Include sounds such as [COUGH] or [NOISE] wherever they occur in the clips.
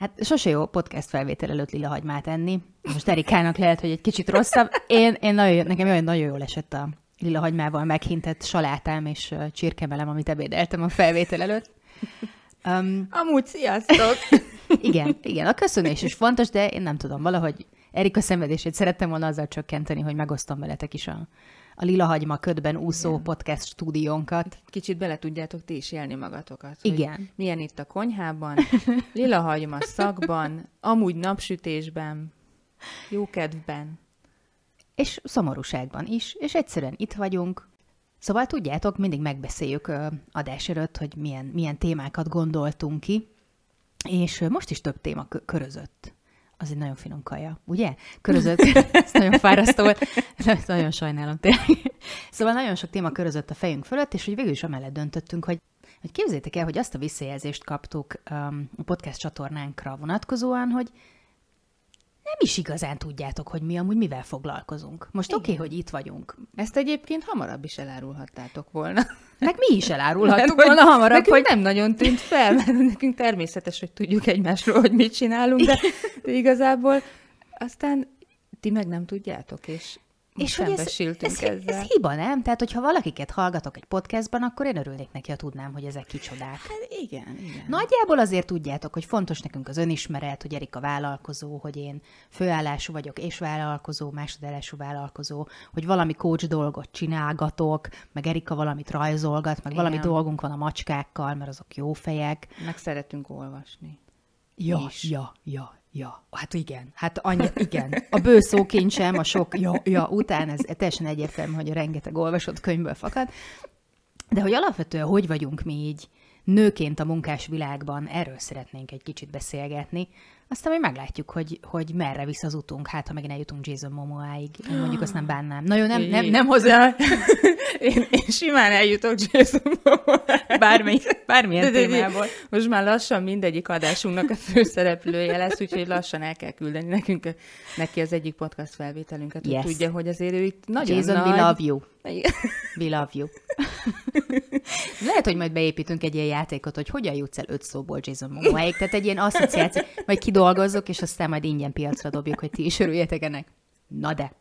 Hát sose jó podcast felvétel előtt lila hagymát enni. Most Erikának lehet, hogy egy kicsit rosszabb. Én, én nagyon, nekem olyan nagyon jól esett a lila hagymával meghintett salátám és csirkemelem, amit ebédeltem a felvétel előtt. Um, Amúgy sziasztok! [LAUGHS] igen, igen, a köszönés is fontos, de én nem tudom, valahogy Erika szenvedését szerettem volna azzal csökkenteni, hogy megosztom veletek is a, a Lila Hagyma ködben úszó Igen. podcast stúdiónkat. Kicsit bele tudjátok ti is élni magatokat. Igen. Milyen itt a konyhában, Lila Hagyma szakban, amúgy napsütésben, jókedvben. És szomorúságban is, és egyszerűen itt vagyunk. Szóval tudjátok, mindig megbeszéljük adás előtt, hogy milyen, milyen témákat gondoltunk ki, és most is több téma körözött az egy nagyon finom kaja, ugye? Körözött, [LAUGHS] ez nagyon fárasztó volt, nagyon sajnálom tényleg. Szóval nagyon sok téma körözött a fejünk fölött, és hogy végül is amellett döntöttünk, hogy hogy képzétek el, hogy azt a visszajelzést kaptuk um, a podcast csatornánkra vonatkozóan, hogy nem is igazán tudjátok, hogy mi amúgy mivel foglalkozunk. Most oké, okay, hogy itt vagyunk. Ezt egyébként hamarabb is elárulhattátok volna. Meg mi is elárulhattuk mert, volna hamarabb, nekünk hogy... nem nagyon tűnt fel, mert nekünk természetes, hogy tudjuk egymásról, hogy mit csinálunk, de, de igazából aztán ti meg nem tudjátok, és és hogy ez, ez, ezzel. ez hiba, nem? Tehát, hogyha valakiket hallgatok egy podcastban, akkor én örülnék neki, ha tudnám, hogy ezek kicsodák. Hát igen, igen. Nagyjából azért tudjátok, hogy fontos nekünk az önismeret, hogy Erika vállalkozó, hogy én főállású vagyok és vállalkozó, másodállású vállalkozó, hogy valami coach dolgot csinálgatok, meg Erika valamit rajzolgat, meg igen. valami dolgunk van a macskákkal, mert azok jó fejek. Meg szeretünk olvasni. Ja, ja, ja, Ja, hát igen. Hát annyi, igen. A bő szókincsem, a sok ja, ja után, ez teljesen egyértelmű, hogy a rengeteg olvasott könyvből fakad. De hogy alapvetően hogy vagyunk mi így nőként a munkás világban, erről szeretnénk egy kicsit beszélgetni. Aztán majd meglátjuk, hogy, hogy merre visz az utunk, hát ha megint eljutunk Jason Momoáig. Én mondjuk azt nem bánnám. Nagyon nem, nem, nem hozzá. [LAUGHS] én, én simán eljutok Jason Momoáig. Bármi, bármilyen témából. Most már lassan mindegyik adásunknak a főszereplője lesz, úgyhogy lassan el kell küldeni nekünk neki az egyik podcast felvételünket, hogy yes. tudja, hogy azért ő itt nagyon Jason, nagy... we love you. We love you. Lehet, hogy majd beépítünk egy ilyen játékot, hogy hogyan jutsz el öt szóból Jason Momoáig, tehát egy ilyen asszociáció, majd kidolgozzuk, és aztán majd ingyen piacra dobjuk, hogy ti is örüljetek ennek. Na de.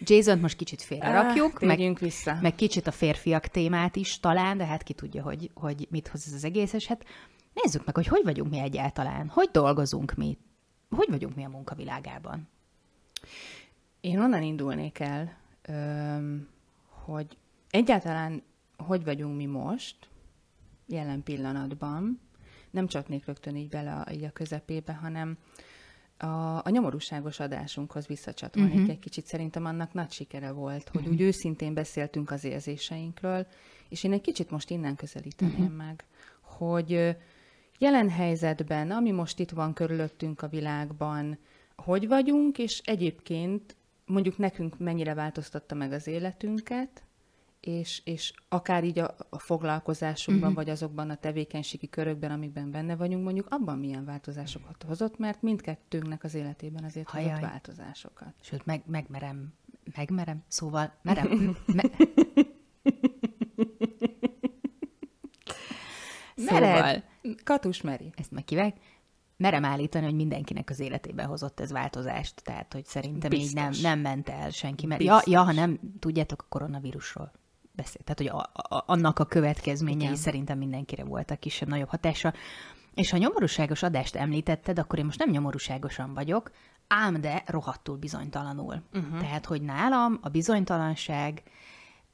Jason most kicsit félrerakjuk, ah, meg, vissza. meg kicsit a férfiak témát is talán, de hát ki tudja, hogy, hogy mit hoz ez az egész, és hát nézzük meg, hogy hogy vagyunk mi egyáltalán, hogy dolgozunk mi, hogy vagyunk mi a munkavilágában. Én onnan indulnék el, hogy egyáltalán hogy vagyunk mi most, jelen pillanatban, nem csatnék rögtön így bele a, így a közepébe, hanem a, a nyomorúságos adásunkhoz visszacsatolnék uh-huh. egy kicsit. Szerintem annak nagy sikere volt, hogy uh-huh. úgy őszintén beszéltünk az érzéseinkről, és én egy kicsit most innen közelíteném uh-huh. meg, hogy jelen helyzetben, ami most itt van körülöttünk a világban, hogy vagyunk, és egyébként mondjuk nekünk mennyire változtatta meg az életünket, és, és akár így a, a foglalkozásunkban, uh-huh. vagy azokban a tevékenységi körökben, amikben benne vagyunk, mondjuk abban milyen változásokat hozott, mert mindkettőnknek az életében azért Hajaj. hozott változásokat. Sőt, meg, megmerem, megmerem, szóval merem. [LAUGHS] me- Mered. Szóval, Katus meri. Ezt meg kivek. Merem állítani, hogy mindenkinek az életében hozott ez változást, tehát hogy szerintem Biztos. így nem, nem ment el senki. Mert ja, ja, ha nem tudjátok a koronavírusról beszél. Tehát, hogy a, a, annak a következményei Igen. szerintem mindenkire voltak kisebb-nagyobb hatása. És ha nyomorúságos adást említetted, akkor én most nem nyomorúságosan vagyok, ám de rohadtul bizonytalanul. Uh-huh. Tehát, hogy nálam a bizonytalanság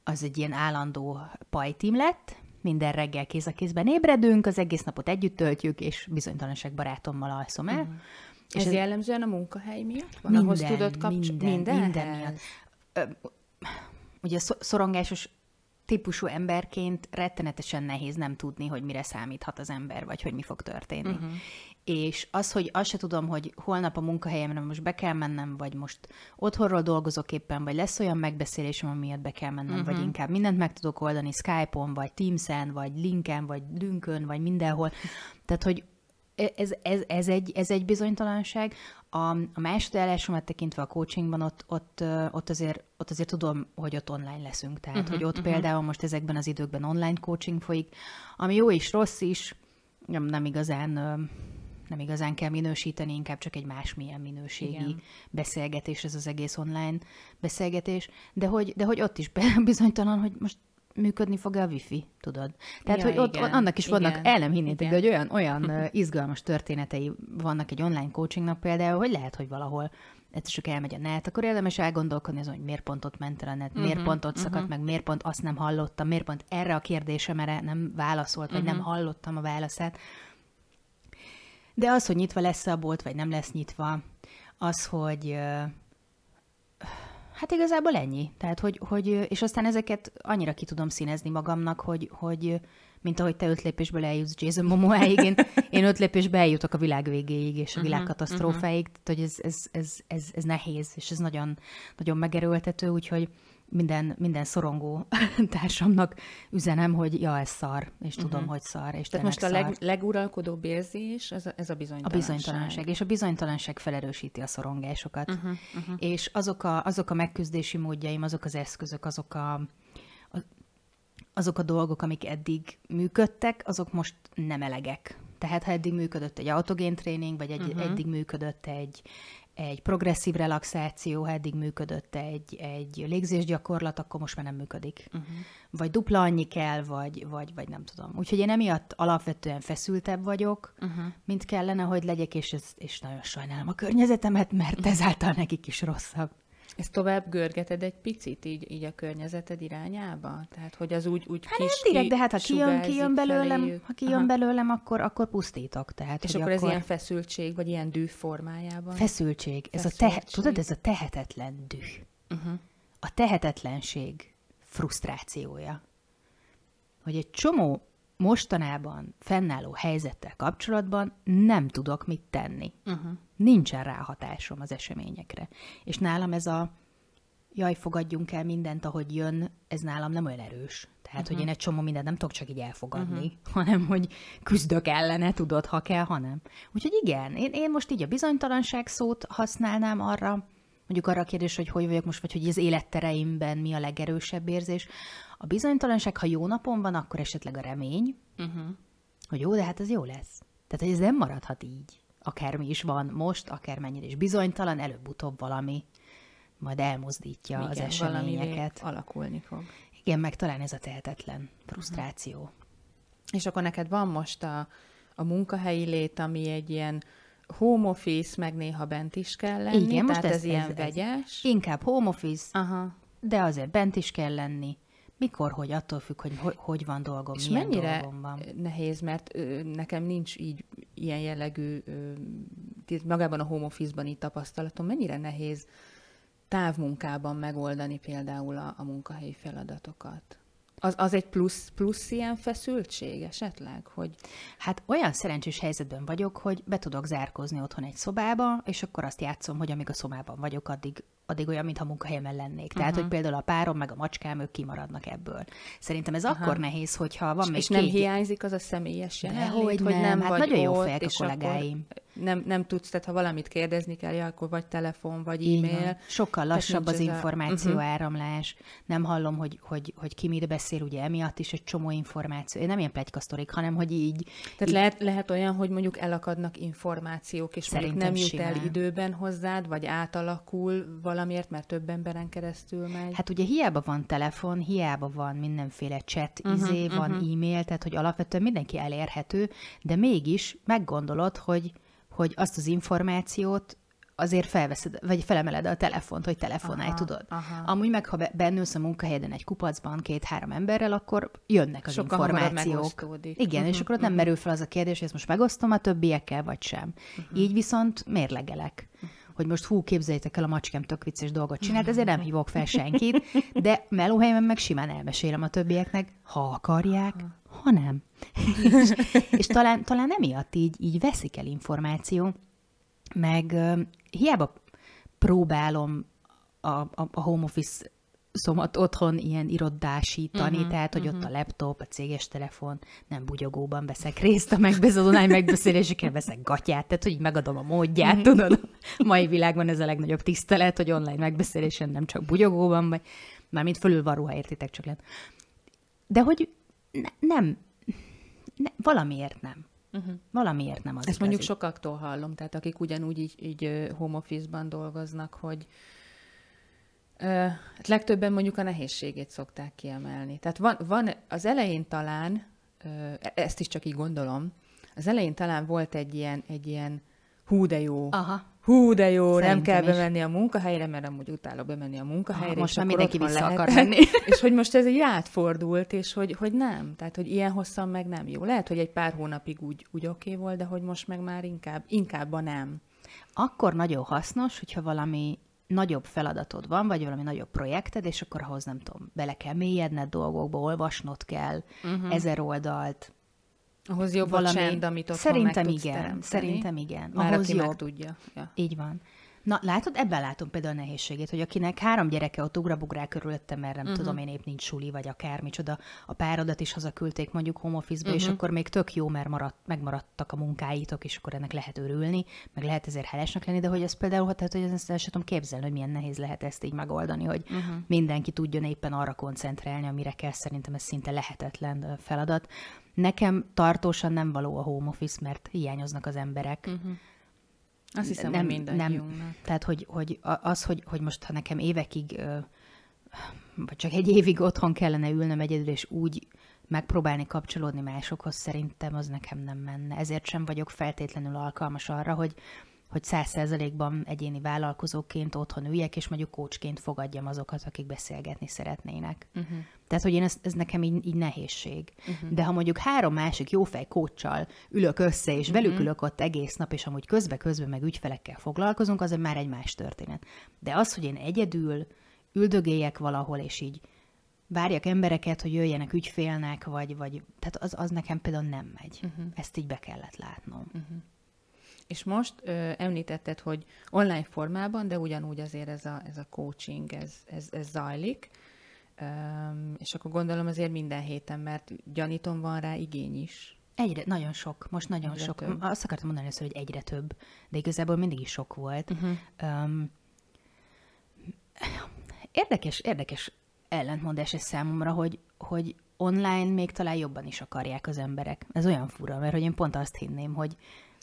az egy ilyen állandó pajtim lett, minden reggel kéz a kézben ébredünk, az egész napot együtt töltjük, és bizonytalanság barátommal alszom el. Uh-huh. És ez, ez jellemzően a munkahely miatt? Van, minden, ahhoz tudod kapcsolni? Minden, minden, minden miatt. Ö, ugye szorongásos típusú emberként rettenetesen nehéz nem tudni, hogy mire számíthat az ember, vagy hogy mi fog történni. Uh-huh. És az, hogy azt se tudom, hogy holnap a munkahelyemre most be kell mennem, vagy most otthonról dolgozok éppen, vagy lesz olyan megbeszélésem, amiatt be kell mennem, uh-huh. vagy inkább mindent meg tudok oldani Skype-on, vagy Teams-en, vagy Linken, vagy Dünkön, vagy mindenhol. Tehát, hogy ez, ez, ez, egy, ez egy bizonytalanság. A, a másodállásomat tekintve a coachingban ott, ott, ott, azért, ott azért tudom, hogy ott online leszünk. Tehát, uh-huh, hogy ott uh-huh. például most ezekben az időkben online coaching folyik, ami jó is, rossz is, nem, nem igazán nem igazán kell minősíteni, inkább csak egy másmilyen minőségi Igen. beszélgetés ez az egész online beszélgetés, de hogy, de hogy ott is [LAUGHS] bizonytalan, hogy most működni fog a wifi, tudod? Tehát, ja, hogy ott, igen, annak is vannak, igen, el nem hinnétek, de hogy olyan, olyan [LAUGHS] izgalmas történetei vannak egy online coachingnak például, hogy lehet, hogy valahol ez csak elmegy a net, akkor érdemes elgondolkodni azon, hogy miért pont ott ment el a net, uh-huh, miért pont ott szakadt uh-huh. meg, miért pont azt nem hallottam, miért pont erre a kérdésemre nem válaszolt, vagy uh-huh. nem hallottam a válaszát. De az, hogy nyitva lesz a bolt, vagy nem lesz nyitva, az, hogy Hát igazából ennyi. Tehát, hogy, hogy, és aztán ezeket annyira ki tudom színezni magamnak, hogy, hogy mint ahogy te öt lépésből eljutsz Jason Momoáig, én, én öt lépésbe eljutok a világ végéig és a világ uh-huh, katasztrófáig, uh-huh. tehát hogy ez, ez, ez, ez, ez nehéz, és ez nagyon, nagyon megerőltető, úgyhogy minden, minden szorongó [LAUGHS] társamnak üzenem, hogy ja, ez szar, és tudom, uh-huh. hogy szar. És Tehát most a leg, leguralkodóbb érzés, ez a, ez a bizonytalanság. A bizonytalanság, és a bizonytalanság felerősíti a szorongásokat. Uh-huh. Uh-huh. És azok a, azok a megküzdési módjaim, azok az eszközök, azok a, a azok a dolgok, amik eddig működtek, azok most nem elegek. Tehát ha eddig működött egy autogén tréning, vagy egy, uh-huh. eddig működött egy, egy progresszív relaxáció, eddig működött egy, egy légzésgyakorlat, akkor most már nem működik. Uh-huh. Vagy dupla annyi kell, vagy, vagy, vagy nem tudom. Úgyhogy én emiatt alapvetően feszültebb vagyok, uh-huh. mint kellene, hogy legyek, és, ez, és nagyon sajnálom a környezetemet, mert ezáltal nekik is rosszabb. Ezt tovább görgeted egy picit így, így a környezeted irányába? Tehát, hogy az úgy, úgy hát kis nem direkt, de hát ha kijön, kijön belőlem, feléjük. ha kijön Aha. belőlem, akkor, akkor pusztítok. Tehát, És akkor, akkor ez ilyen feszültség, vagy ilyen düh formájában? Feszültség. Ez feszültség. a tehe, tudod, ez a tehetetlen düh. Uh-huh. A tehetetlenség frusztrációja. Hogy egy csomó mostanában fennálló helyzettel kapcsolatban nem tudok mit tenni. Uh-huh. Nincsen ráhatásom az eseményekre. És nálam ez a jaj, fogadjunk el mindent, ahogy jön, ez nálam nem olyan erős. Tehát, uh-huh. hogy én egy csomó mindent nem tudok csak így elfogadni, uh-huh. [LAUGHS] hanem hogy küzdök ellene, tudod, ha kell, ha nem. Úgyhogy igen, én, én most így a bizonytalanság szót használnám arra, mondjuk arra a kérdés, hogy hogy vagyok most, vagy hogy az élettereimben mi a legerősebb érzés. A bizonytalanság, ha jó napon van, akkor esetleg a remény, uh-huh. hogy jó, de hát ez jó lesz. Tehát, hogy ez nem maradhat így. Akármi is van most, akármennyire is bizonytalan, előbb-utóbb valami majd elmozdítja Igen, az eseményeket. alakulni fog. Igen, meg talán ez a tehetetlen frusztráció. Uh-huh. És akkor neked van most a, a munkahelyi lét, ami egy ilyen home office, meg néha bent is kell lenni, Igen, tehát most ez, ez ilyen ez, vegyes. Inkább home office, Aha. de azért bent is kell lenni. Mikor, hogy attól függ, hogy hogy, hogy van dolgom, És milyen mennyire dolgom van. nehéz, mert ö, nekem nincs így ilyen jellegű, ö, magában a home office-ban így tapasztalatom, mennyire nehéz távmunkában megoldani például a, a munkahelyi feladatokat? Az, az egy plusz, plusz ilyen feszültség esetleg? Hogy... Hát olyan szerencsés helyzetben vagyok, hogy be tudok zárkozni otthon egy szobába, és akkor azt játszom, hogy amíg a szobában vagyok, addig addig olyan, mintha munkahelyemen lennék. Tehát, uh-huh. hogy például a párom meg a macskám, ők kimaradnak ebből. Szerintem ez uh-huh. akkor nehéz, hogyha van és még És két... nem hiányzik az a személyes jelenlét, hogy, hogy nem, nem hát vagy nagyon jó fejek a kollégáim. Nem, nem tudsz, tehát ha valamit kérdezni kell, ja, akkor vagy telefon, vagy e-mail. Sokkal lassabb az információ a... uh-huh. áramlás. Nem hallom, hogy, hogy, hogy ki mit beszél, ugye emiatt is egy csomó információ. Én nem ilyen plegykasztorik, hanem hogy így... Tehát így... Lehet, lehet olyan, hogy mondjuk elakadnak információk, és mondjuk nem jut el időben hozzád, vagy átalakul, valamiért, mert több emberen keresztül megy. Hát ugye hiába van telefon, hiába van mindenféle chat, uh-huh, izé, uh-huh. van e-mail, tehát hogy alapvetően mindenki elérhető, de mégis meggondolod, hogy, hogy azt az információt azért felveszed, vagy felemeled a telefont, hogy telefonálj, aha, tudod. Aha. Amúgy meg, ha bennülsz a munkahelyeden egy kupacban két-három emberrel, akkor jönnek az Sokkal információk. Igen, uh-huh, és akkor ott uh-huh. nem merül fel az a kérdés, hogy ezt most megosztom a többiekkel, vagy sem. Uh-huh. Így viszont mérlegelek. Uh-huh hogy most hú, képzeljétek el, a macskám tök vicces dolgot csinált, ezért nem [LAUGHS] hívok fel senkit, de melóhelyemen meg simán elmesélem a többieknek, ha akarják, ha nem. és, és talán, talán emiatt így, így veszik el információ, meg uh, hiába próbálom a, a, a home office szomat otthon ilyen irodásítani, uh-huh, tehát, hogy uh-huh. ott a laptop, a céges telefon, nem bugyogóban veszek részt a megbeszélés, online megbeszéléseken veszek gatyát, tehát, hogy megadom a módját, uh-huh. tudod? A mai világban ez a legnagyobb tisztelet, hogy online megbeszélésen nem csak bugyogóban, vagy mármint fölül van ruha, értitek csak lehet. De hogy ne, nem, ne, valamiért nem. Uh-huh. Valamiért nem az Ezt igazi. mondjuk sokaktól hallom, tehát akik ugyanúgy így, így home office-ban dolgoznak, hogy Hát legtöbben mondjuk a nehézségét szokták kiemelni. Tehát van, van az elején talán, e, ezt is csak így gondolom, az elején talán volt egy ilyen, egy ilyen hú de jó, Aha. hú de jó, Szerintem nem kell is. bemenni a munkahelyre, mert amúgy utálok bemenni a munkahelyre. Aha, most már mindenki vissza lehet. akar [LAUGHS] menni. [LAUGHS] és hogy most ez egy átfordult, és hogy, hogy nem. Tehát, hogy ilyen hosszan meg nem jó. Lehet, hogy egy pár hónapig úgy, úgy oké okay volt, de hogy most meg már inkább, inkább a nem. Akkor nagyon hasznos, hogyha valami nagyobb feladatod van, vagy valami nagyobb projekted, és akkor ahhoz nem tudom, bele kell mélyedned dolgokba, olvasnod kell, uh-huh. ezer oldalt. Ahhoz jobb valami... a csend, amit otthon Szerintem meg igen, teremteni. szerintem igen. Már ahhoz aki jobb. meg tudja. Ja. Így van. Na, látod, ebben látom például a nehézségét, hogy akinek három gyereke ott ugrabugrál körülöttem, mert nem uh-huh. tudom én épp nincs suli, vagy akármicsoda, a párodat is hazaküldték mondjuk home office-ba, uh-huh. és akkor még tök jó, mert maradt, megmaradtak a munkáitok, és akkor ennek lehet örülni, meg lehet ezért helesnek lenni, de hogy ez például, tehát, hogy ezt el sem tudom képzelni, hogy milyen nehéz lehet ezt így megoldani, hogy uh-huh. mindenki tudjon éppen arra koncentrálni, amire kell, szerintem ez szinte lehetetlen feladat. Nekem tartósan nem való a home office, mert hiányoznak az emberek. Uh-huh azt hiszem, nem, hogy nem, Tehát, hogy, hogy az, hogy, hogy most, ha nekem évekig, vagy csak egy évig otthon kellene ülnöm egyedül, és úgy megpróbálni kapcsolódni másokhoz, szerintem az nekem nem menne. Ezért sem vagyok feltétlenül alkalmas arra, hogy hogy száz százalékban egyéni vállalkozóként otthon üljek, és mondjuk kócsként fogadjam azokat, akik beszélgetni szeretnének. Uh-huh. Tehát, hogy én ez, ez nekem így, így nehézség. Uh-huh. De ha mondjuk három másik jófej kócsal ülök össze, és uh-huh. velük ülök ott egész nap, és amúgy közbe-közbe meg ügyfelekkel foglalkozunk, az már egy más történet. De az, hogy én egyedül üldögéljek valahol, és így várjak embereket, hogy jöjjenek ügyfélnek, vagy, vagy tehát az, az nekem például nem megy. Uh-huh. Ezt így be kellett látnom. Uh-huh. És most ö, említetted, hogy online formában, de ugyanúgy azért ez a, ez a coaching, ez, ez, ez zajlik. Üm, és akkor gondolom azért minden héten, mert gyanítom van rá igény is. Egyre, nagyon sok, most nagyon egyre sok. Több. Azt akartam mondani először, hogy egyre több, de igazából mindig is sok volt. Uh-huh. Um, érdekes, érdekes ellentmondás ez számomra, hogy, hogy online még talán jobban is akarják az emberek. Ez olyan fura, mert hogy én pont azt hinném, hogy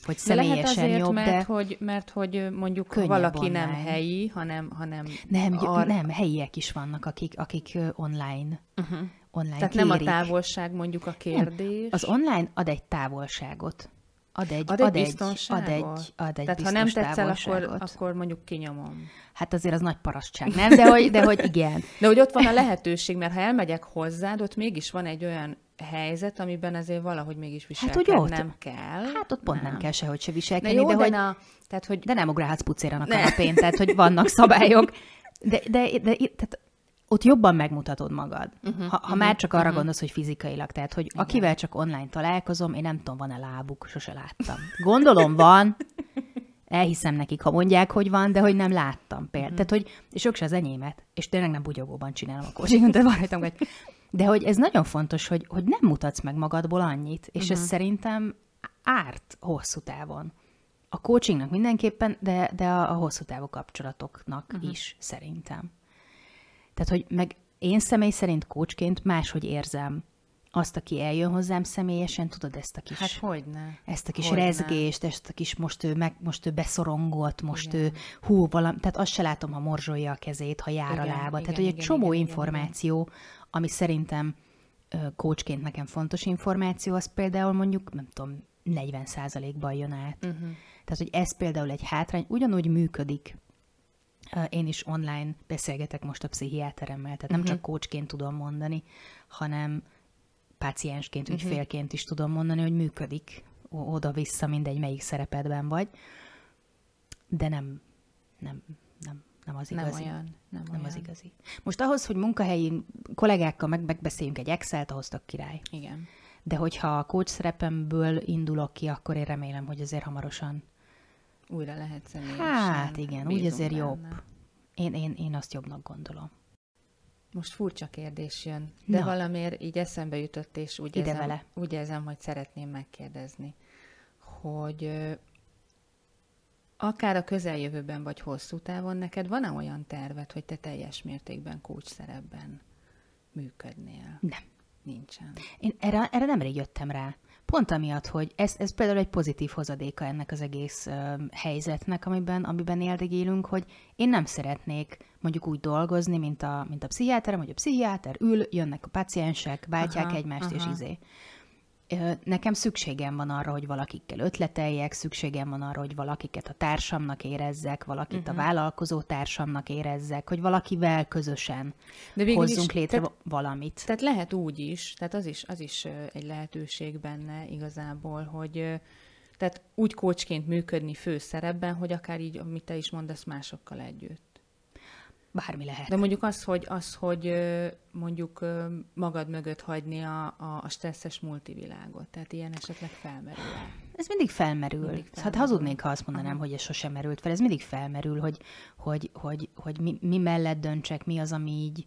hogy személyesen lehet azért, jobb, mert, de hogy, mert hogy mondjuk valaki online. nem helyi, hanem, hanem nem, ar... nem, helyiek is vannak, akik, akik online, uh-huh. online Tehát kérik. nem a távolság mondjuk a kérdés. Nem. Az online ad egy távolságot. Ad egy, ad egy ad biztonságot? Ad egy, ad egy Tehát ha nem tetszel, akkor, akkor mondjuk kinyomom. Hát azért az nagy parasztság, nem? De hogy, de hogy igen. De hogy ott van a lehetőség, mert ha elmegyek hozzád, ott mégis van egy olyan helyzet, amiben azért valahogy mégis viselkednem hát, nem kell. Hát ott pont nem, nem kell sehogy se viselkedni, jó, de, de, hogy, a, tehát, hogy... de nem ugrálhatsz pucéran a kanapén, tehát hogy vannak [LAUGHS] szabályok. De, de, de, de tehát ott jobban megmutatod magad. Uh-huh, ha, ha uh-huh, már csak arra uh-huh. gondolsz, hogy fizikailag, tehát hogy Igen. akivel csak online találkozom, én nem tudom, van-e lábuk, sose láttam. Gondolom van, elhiszem nekik, ha mondják, hogy van, de hogy nem láttam például. Uh-huh. Tehát, hogy, és ők se az enyémet, és tényleg nem bugyogóban csinálom a kocsit, de van rajtam, hogy de hogy ez nagyon fontos, hogy, hogy nem mutatsz meg magadból annyit, és uh-huh. ez szerintem árt hosszú távon. A coachingnak mindenképpen, de, de a, a hosszú távú kapcsolatoknak uh-huh. is szerintem. Tehát, hogy meg én személy szerint coachként máshogy érzem azt, aki eljön hozzám személyesen, tudod, ezt a kis... Hát hogyne. Ezt a kis hogyne. rezgést, ezt a kis most ő, meg, most ő beszorongott, most igen. ő hú, valami, tehát azt se látom, ha morzsolja a kezét, ha jár igen, a lába. Igen, tehát, hogy egy igen, csomó igen, információ, igen ami szerintem coachként nekem fontos információ, az például mondjuk, nem tudom, 40 ban jön át. Uh-huh. Tehát, hogy ez például egy hátrány, ugyanúgy működik. Én is online beszélgetek most a pszichiáteremmel, tehát nem uh-huh. csak coachként tudom mondani, hanem páciensként, uh-huh. ügyfélként is tudom mondani, hogy működik oda-vissza, mindegy, melyik szerepedben vagy. De nem nem, nem, nem az Nem igazi. olyan. Nem, Nem olyan. az igazi. Most ahhoz, hogy munkahelyi kollégákkal meg, megbeszéljünk egy Excel-t, ahhoz tök király. Igen. De hogyha a coach szerepemből indulok ki, akkor én remélem, hogy azért hamarosan. Újra lehet személyesen. Hát igen, úgy azért benne. jobb. Én, én, én azt jobbnak gondolom. Most furcsa kérdés jön, de Na. valamiért így eszembe jutott, és úgy, Ide érzem, vele. úgy érzem, hogy szeretném megkérdezni, hogy akár a közeljövőben vagy hosszú távon neked van-e olyan terved, hogy te teljes mértékben coach szerepben működnél? Nem. Nincsen. Én erre, erre nemrég jöttem rá. Pont amiatt, hogy ez, ez például egy pozitív hozadéka ennek az egész ö, helyzetnek, amiben, amiben éldig élünk, hogy én nem szeretnék mondjuk úgy dolgozni, mint a, mint a pszichiáterem, hogy a pszichiáter ül, jönnek a paciensek, váltják Aha, egymást, és aha. izé. Nekem szükségem van arra, hogy valakikkel ötleteljek, szükségem van arra, hogy valakiket a társamnak érezzek, valakit Mhm. uh-huh. a vállalkozó társamnak érezzek, hogy valakivel közösen De hozzunk is, létre tehát- valamit. Tehát lehet úgy is, tehát az is, az is egy lehetőség benne igazából, hogy tehát úgy kócsként működni főszerepben, hogy akár így, amit te is mondasz, másokkal együtt. Bármi lehet. De mondjuk az, hogy, az, hogy mondjuk magad mögött hagyni a, a, stresszes multivilágot, tehát ilyen esetleg felmerül. Ez mindig felmerül. Mindig mindig felmerül. Hát hazudnék, ha azt mondanám, Aha. hogy ez sosem merült fel. Ez mindig felmerül, hogy, hogy, hogy, hogy mi, mi mellett döntsek, mi az, ami így...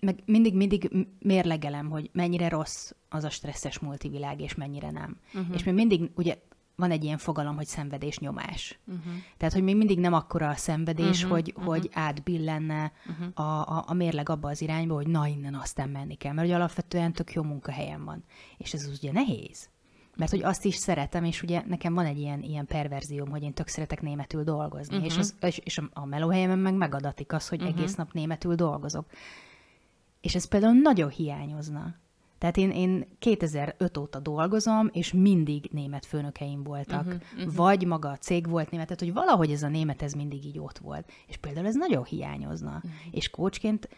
Meg mindig, mindig mérlegelem, hogy mennyire rossz az a stresszes multivilág, és mennyire nem. Uh-huh. És még mindig, ugye, van egy ilyen fogalom, hogy szenvedés nyomás. Uh-huh. Tehát, hogy még mindig nem akkora a szenvedés, uh-huh, hogy, uh-huh. hogy átbillenne uh-huh. a, a, a mérleg abba az irányba, hogy na, innen aztán menni kell, mert ugye alapvetően tök jó munkahelyen van. És ez ugye nehéz. Mert hogy azt is szeretem, és ugye nekem van egy ilyen, ilyen perverzióm, hogy én tök szeretek németül dolgozni, uh-huh. és, az, és, és a melóhelyemen meg megadatik az, hogy uh-huh. egész nap németül dolgozok. És ez például nagyon hiányozna. Tehát én, én 2005 óta dolgozom, és mindig német főnökeim voltak. Uh-huh, uh-huh. Vagy maga a cég volt német, tehát hogy valahogy ez a német ez mindig így ott volt. És például ez nagyon hiányozna. Uh-huh. És coachként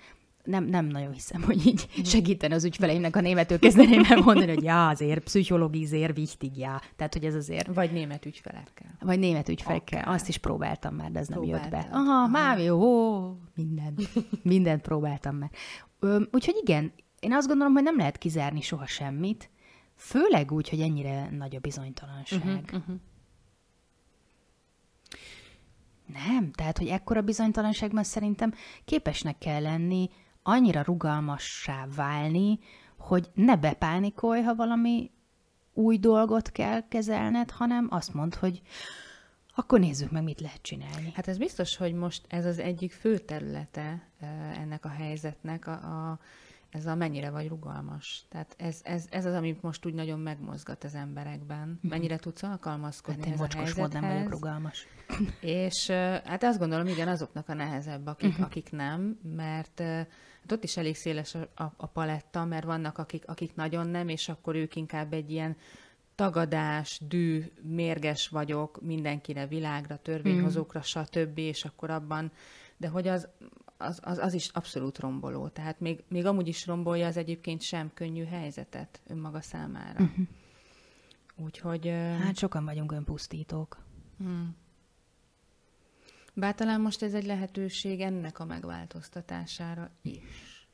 nem, nem nagyon hiszem, hogy így segítene az ügyfeleimnek, a németül kezdeném el mondani, hogy já, azért, pszichológi azért wichtig, já. Tehát, hogy ez azért... Vagy német ügyfelekkel. Vagy német ügyfelekkel. Azt is próbáltam már, de ez nem jött be. Aha, Aha. már jó, minden. Mindent próbáltam már. Úgyhogy igen, én azt gondolom, hogy nem lehet kizárni soha semmit, főleg úgy, hogy ennyire nagy a bizonytalanság. Uh-huh, uh-huh. Nem, tehát, hogy ekkora bizonytalanságban szerintem képesnek kell lenni annyira rugalmassá válni, hogy ne bepánikolj, ha valami új dolgot kell kezelned, hanem azt mondd, hogy akkor nézzük meg, mit lehet csinálni. Hát ez biztos, hogy most ez az egyik fő területe ö, ennek a helyzetnek, a, a, ez a mennyire vagy rugalmas. Tehát ez, ez, ez az, ami most úgy nagyon megmozgat az emberekben. Mennyire tudsz alkalmazkodni Hát én ez a mód nem vagyok helyzethez. rugalmas. És hát azt gondolom, igen, azoknak a nehezebb, akik, uh-huh. akik nem, mert hát ott is elég széles a, a, a paletta, mert vannak, akik, akik nagyon nem, és akkor ők inkább egy ilyen tagadás, dű, mérges vagyok mindenkire, világra, törvényhozókra, stb., és akkor abban, de hogy az, az, az, az is abszolút romboló. Tehát még, még amúgy is rombolja az egyébként sem könnyű helyzetet önmaga számára. Uh-huh. Úgyhogy... Hát sokan vagyunk önpusztítók. Bár talán most ez egy lehetőség ennek a megváltoztatására is.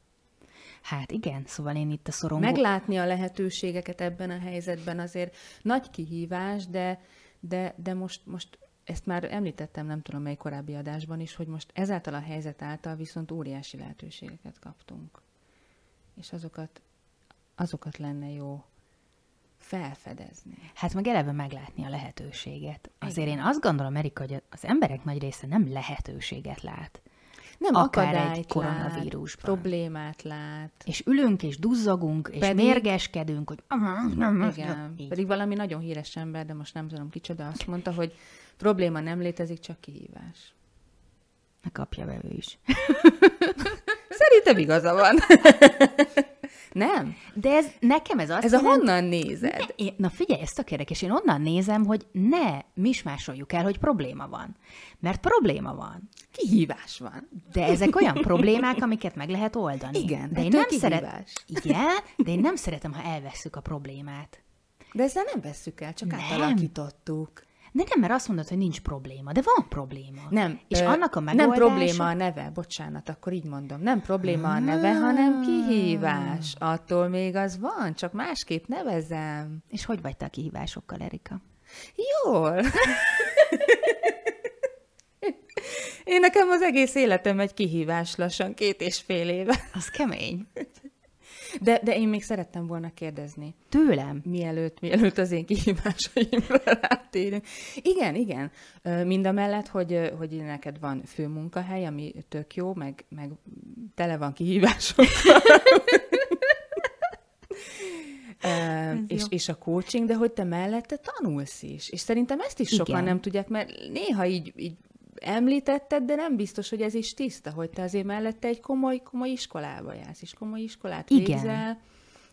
Hát igen, szóval én itt a szorongó... Meglátni a lehetőségeket ebben a helyzetben azért nagy kihívás, de, de, de most, most ezt már említettem, nem tudom mely korábbi adásban is, hogy most ezáltal a helyzet által viszont óriási lehetőségeket kaptunk. És azokat, azokat lenne jó felfedezni. Hát meg eleve meglátni a lehetőséget. Azért én azt gondolom, Erika, hogy az emberek nagy része nem lehetőséget lát. Nem Akár egy lát, problémát lát. És ülünk, és duzzogunk, és Pedig- mérgeskedünk, hogy... Igen, Így. pedig valami nagyon híres ember, de most nem tudom kicsoda, azt mondta, hogy probléma nem létezik, csak kihívás. Ne kapja be ő is. [LAUGHS] Szerintem igaza van. [LAUGHS] nem? De ez, nekem ez azt Ez a honnan nézed? Én, na figyelj, ez tök érdekes. Én onnan nézem, hogy ne mismásoljuk el, hogy probléma van. Mert probléma van. Kihívás van. De ezek olyan problémák, amiket meg lehet oldani. Igen, de én nem szeret... kihívás. Igen, de én nem szeretem, ha elvesszük a problémát. De ezzel nem vesszük el, csak Nem. átalakítottuk. De nem, mert azt mondod, hogy nincs probléma, de van probléma. Nem. És ö, annak a Nem megoldása... probléma a neve, bocsánat, akkor így mondom. Nem probléma a neve, hanem kihívás. Attól még az van, csak másképp nevezem. És hogy vagy te a kihívásokkal, Erika? Jól. Én nekem az egész életem egy kihívás lassan két és fél éve. Az kemény. De, de én még szerettem volna kérdezni, Tőlem? mielőtt, mielőtt az én kihívásaimra [LAUGHS] rátérünk. Igen, igen. Mind a mellett, hogy, hogy neked van főmunkahely, ami tök jó, meg, meg tele van kihívásokkal. [LAUGHS] És, jó. és a coaching, de hogy te mellette tanulsz is. És szerintem ezt is sokan Igen. nem tudják, mert néha így, így említetted, de nem biztos, hogy ez is tiszta, hogy te azért mellette egy komoly, komoly iskolába jársz, és komoly iskolát Igen. végzel.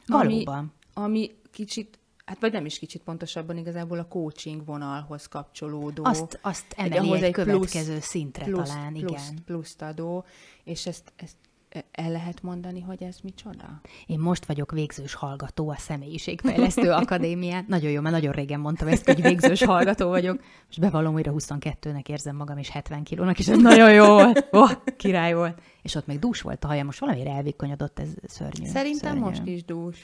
Ami, Valóban. ami kicsit, hát vagy nem is kicsit pontosabban, igazából a coaching vonalhoz kapcsolódó. Azt, azt Egy- emeli ahhoz egy, plusz- következő szintre plusz, talán, plusz, igen. Pluszt adó, és ezt, ezt el lehet mondani, hogy ez micsoda? Én most vagyok végzős hallgató a Személyiségfejlesztő [LAUGHS] Akadémián. Nagyon jó, mert nagyon régen mondtam ezt, hogy végzős hallgató vagyok. Most bevallom, újra 22-nek érzem magam, és 70 kilónak, és ez nagyon jó volt. Oh, király volt. És ott még dús volt a haja, most valamire elvékonyodott, ez szörnyű. Szerintem szörnyű. most is dús.